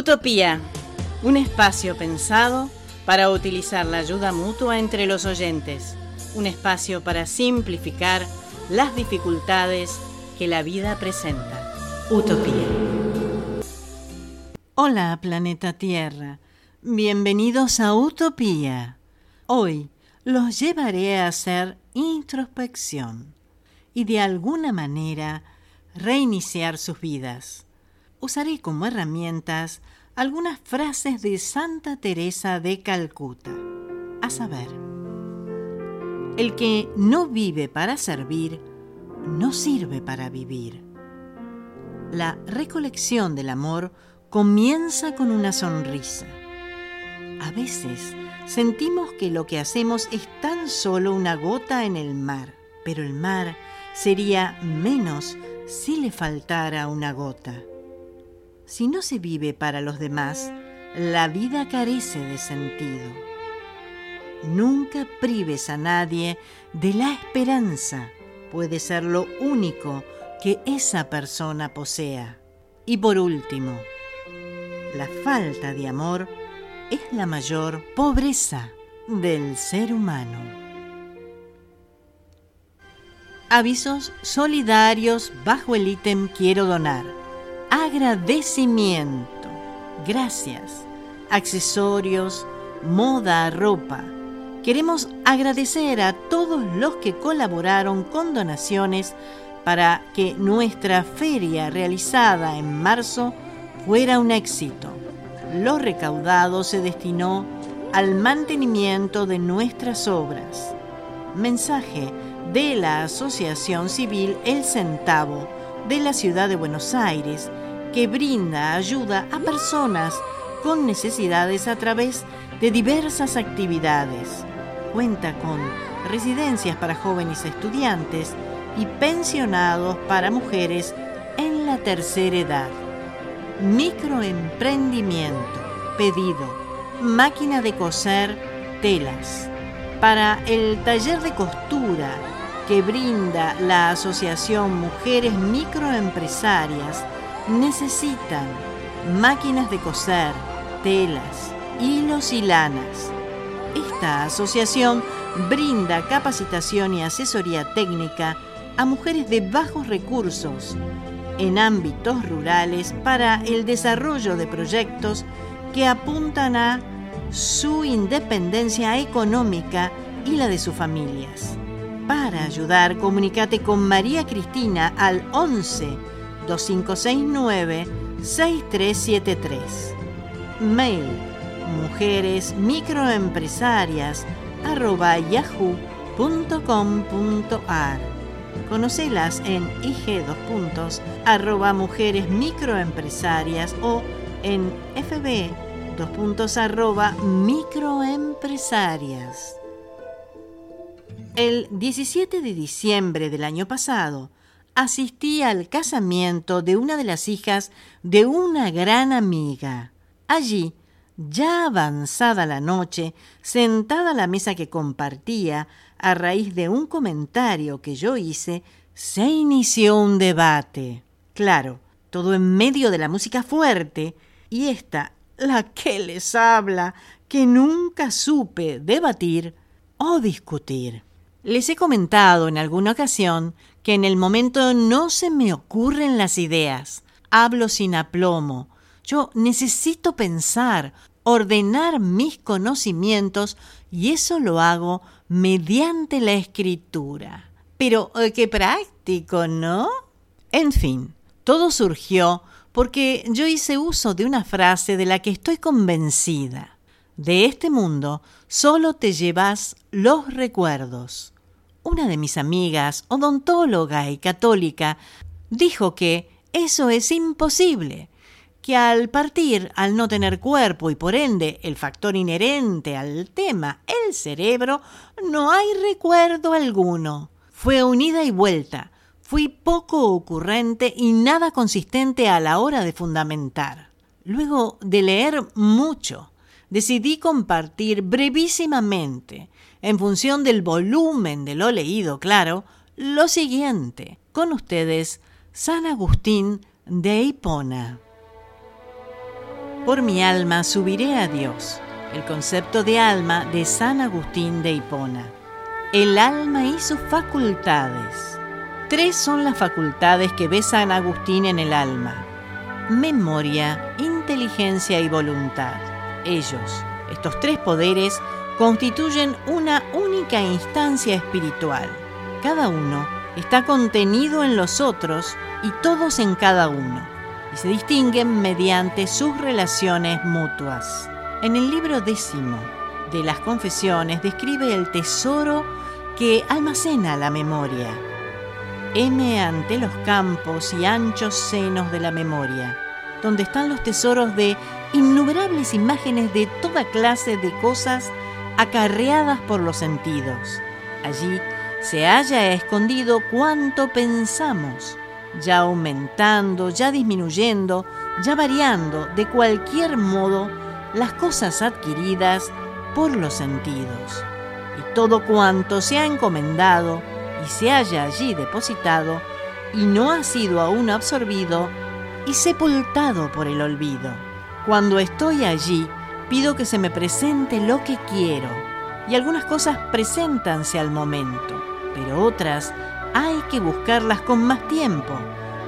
Utopía, un espacio pensado para utilizar la ayuda mutua entre los oyentes, un espacio para simplificar las dificultades que la vida presenta. Utopía. Hola, planeta Tierra. Bienvenidos a Utopía. Hoy los llevaré a hacer introspección y de alguna manera reiniciar sus vidas. Usaré como herramientas algunas frases de Santa Teresa de Calcuta, a saber, el que no vive para servir, no sirve para vivir. La recolección del amor comienza con una sonrisa. A veces sentimos que lo que hacemos es tan solo una gota en el mar, pero el mar sería menos si le faltara una gota. Si no se vive para los demás, la vida carece de sentido. Nunca prives a nadie de la esperanza. Puede ser lo único que esa persona posea. Y por último, la falta de amor es la mayor pobreza del ser humano. Avisos solidarios bajo el ítem Quiero donar. Agradecimiento. Gracias. Accesorios, moda, ropa. Queremos agradecer a todos los que colaboraron con donaciones para que nuestra feria realizada en marzo fuera un éxito. Lo recaudado se destinó al mantenimiento de nuestras obras. Mensaje de la Asociación Civil El Centavo de la Ciudad de Buenos Aires, que brinda ayuda a personas con necesidades a través de diversas actividades. Cuenta con residencias para jóvenes estudiantes y pensionados para mujeres en la tercera edad. Microemprendimiento. Pedido. Máquina de coser telas. Para el taller de costura que brinda la Asociación Mujeres Microempresarias necesitan máquinas de coser, telas, hilos y lanas. Esta asociación brinda capacitación y asesoría técnica a mujeres de bajos recursos en ámbitos rurales para el desarrollo de proyectos que apuntan a su independencia económica y la de sus familias. Para ayudar, comunícate con María Cristina al 11 2569 6373. Mail mujeres microempresarias yahoo.com.ar Conocelas en ig dos puntos arroba mujeres microempresarias o en fb dos puntos arroba microempresarias. El 17 de diciembre del año pasado, asistí al casamiento de una de las hijas de una gran amiga. Allí, ya avanzada la noche, sentada a la mesa que compartía, a raíz de un comentario que yo hice, se inició un debate. Claro, todo en medio de la música fuerte, y esta, la que les habla, que nunca supe debatir o discutir. Les he comentado en alguna ocasión que en el momento no se me ocurren las ideas. Hablo sin aplomo. Yo necesito pensar, ordenar mis conocimientos y eso lo hago mediante la escritura. Pero eh, qué práctico, ¿no? En fin, todo surgió porque yo hice uso de una frase de la que estoy convencida. De este mundo solo te llevas los recuerdos. Una de mis amigas, odontóloga y católica, dijo que eso es imposible, que al partir, al no tener cuerpo y por ende el factor inherente al tema, el cerebro, no hay recuerdo alguno. Fue unida y vuelta. Fui poco ocurrente y nada consistente a la hora de fundamentar. Luego de leer mucho, decidí compartir brevísimamente, en función del volumen de lo leído, claro, lo siguiente. Con ustedes, San Agustín de Hipona. Por mi alma subiré a Dios. El concepto de alma de San Agustín de Hipona. El alma y sus facultades. Tres son las facultades que ve San Agustín en el alma. Memoria, inteligencia y voluntad. Ellos, estos tres poderes, constituyen una única instancia espiritual. Cada uno está contenido en los otros y todos en cada uno y se distinguen mediante sus relaciones mutuas. En el libro décimo de las confesiones describe el tesoro que almacena la memoria. M ante los campos y anchos senos de la memoria, donde están los tesoros de innumerables imágenes de toda clase de cosas acarreadas por los sentidos. Allí se haya escondido cuanto pensamos, ya aumentando, ya disminuyendo, ya variando, de cualquier modo, las cosas adquiridas por los sentidos. Y todo cuanto se ha encomendado y se haya allí depositado y no ha sido aún absorbido y sepultado por el olvido. Cuando estoy allí, pido que se me presente lo que quiero, y algunas cosas preséntanse al momento, pero otras hay que buscarlas con más tiempo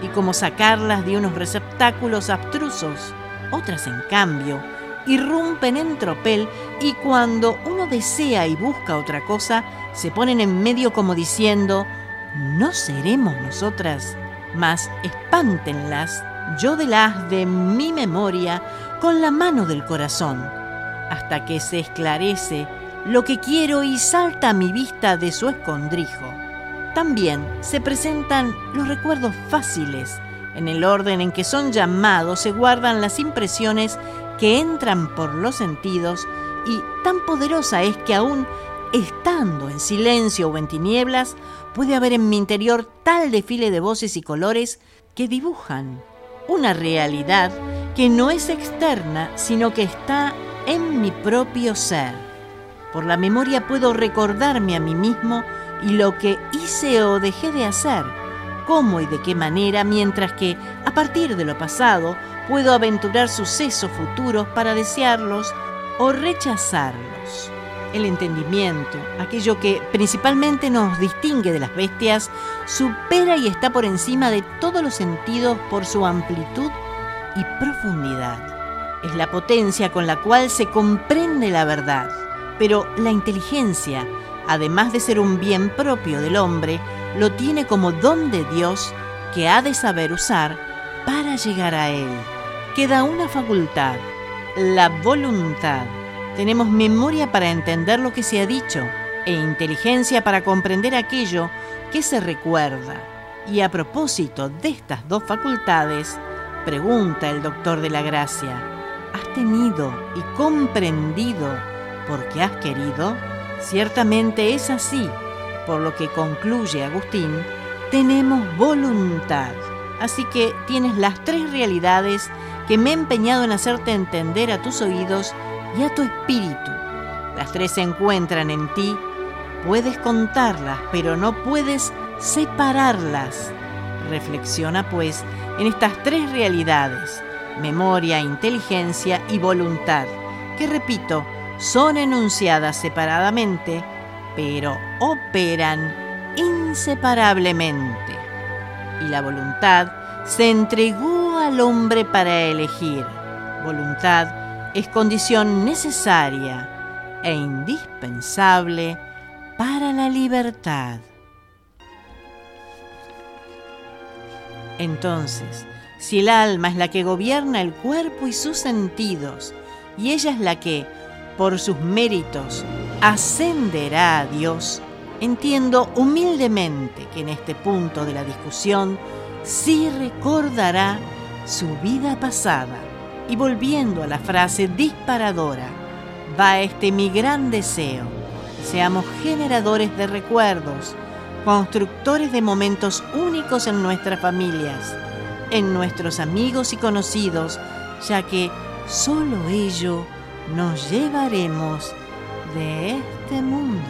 y como sacarlas de unos receptáculos abstrusos. Otras, en cambio, irrumpen en tropel y cuando uno desea y busca otra cosa, se ponen en medio como diciendo, no seremos nosotras, mas espántenlas yo de las de mi memoria con la mano del corazón, hasta que se esclarece lo que quiero y salta a mi vista de su escondrijo. También se presentan los recuerdos fáciles. En el orden en que son llamados se guardan las impresiones que entran por los sentidos y tan poderosa es que aún estando en silencio o en tinieblas, puede haber en mi interior tal desfile de voces y colores que dibujan una realidad que no es externa, sino que está en mi propio ser. Por la memoria puedo recordarme a mí mismo y lo que hice o dejé de hacer, cómo y de qué manera, mientras que, a partir de lo pasado, puedo aventurar sucesos futuros para desearlos o rechazarlos. El entendimiento, aquello que principalmente nos distingue de las bestias, supera y está por encima de todos los sentidos por su amplitud y profundidad. Es la potencia con la cual se comprende la verdad, pero la inteligencia, además de ser un bien propio del hombre, lo tiene como don de Dios que ha de saber usar para llegar a él. Queda una facultad, la voluntad. Tenemos memoria para entender lo que se ha dicho e inteligencia para comprender aquello que se recuerda. Y a propósito de estas dos facultades, pregunta el doctor de la gracia, ¿has tenido y comprendido porque has querido? Ciertamente es así, por lo que concluye Agustín, tenemos voluntad. Así que tienes las tres realidades que me he empeñado en hacerte entender a tus oídos y a tu espíritu. Las tres se encuentran en ti, puedes contarlas, pero no puedes separarlas. Reflexiona pues en estas tres realidades, memoria, inteligencia y voluntad, que repito, son enunciadas separadamente, pero operan inseparablemente. Y la voluntad se entregó al hombre para elegir. Voluntad es condición necesaria e indispensable para la libertad. Entonces, si el alma es la que gobierna el cuerpo y sus sentidos, y ella es la que, por sus méritos, ascenderá a Dios, entiendo humildemente que en este punto de la discusión sí recordará su vida pasada. Y volviendo a la frase disparadora, va este mi gran deseo. Seamos generadores de recuerdos, constructores de momentos únicos en nuestras familias, en nuestros amigos y conocidos, ya que solo ello nos llevaremos de este mundo.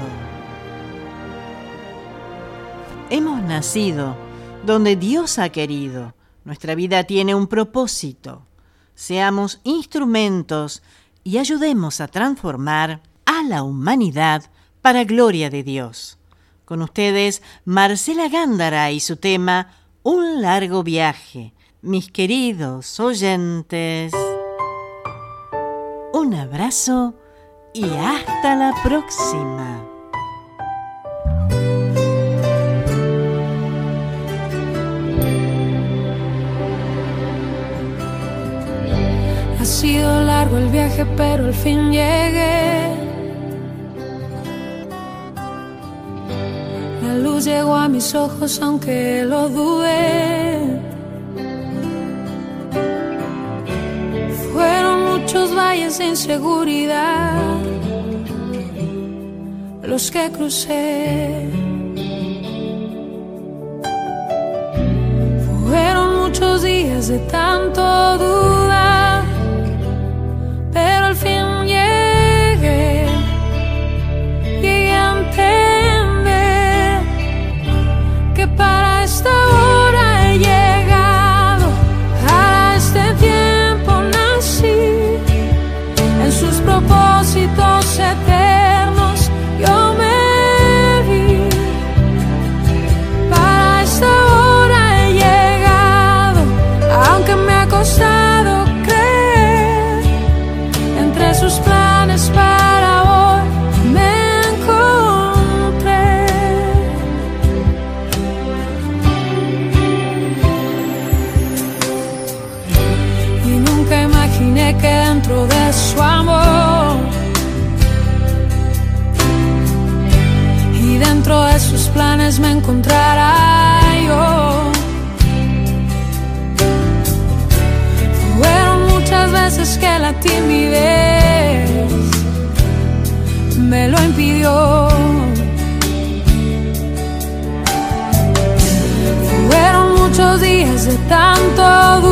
Hemos nacido donde Dios ha querido. Nuestra vida tiene un propósito. seamos instrumentos y ayudemos a transformar a la humanidad para gloria de Dios. Con ustedes, Marcela Gándara y su tema Un largo viaje. Mis queridos oyentes, un abrazo y hasta la próxima. Ha sido largo el viaje, pero al fin llegué. Llegó a mis ojos, aunque lo dudé. Fueron muchos valles de inseguridad los que crucé. Fueron muchos días de tanto dudar dentro de su amor y dentro de sus planes me encontrara yo. Fueron muchas veces que la timidez me lo impidió. Fueron muchos días de tanto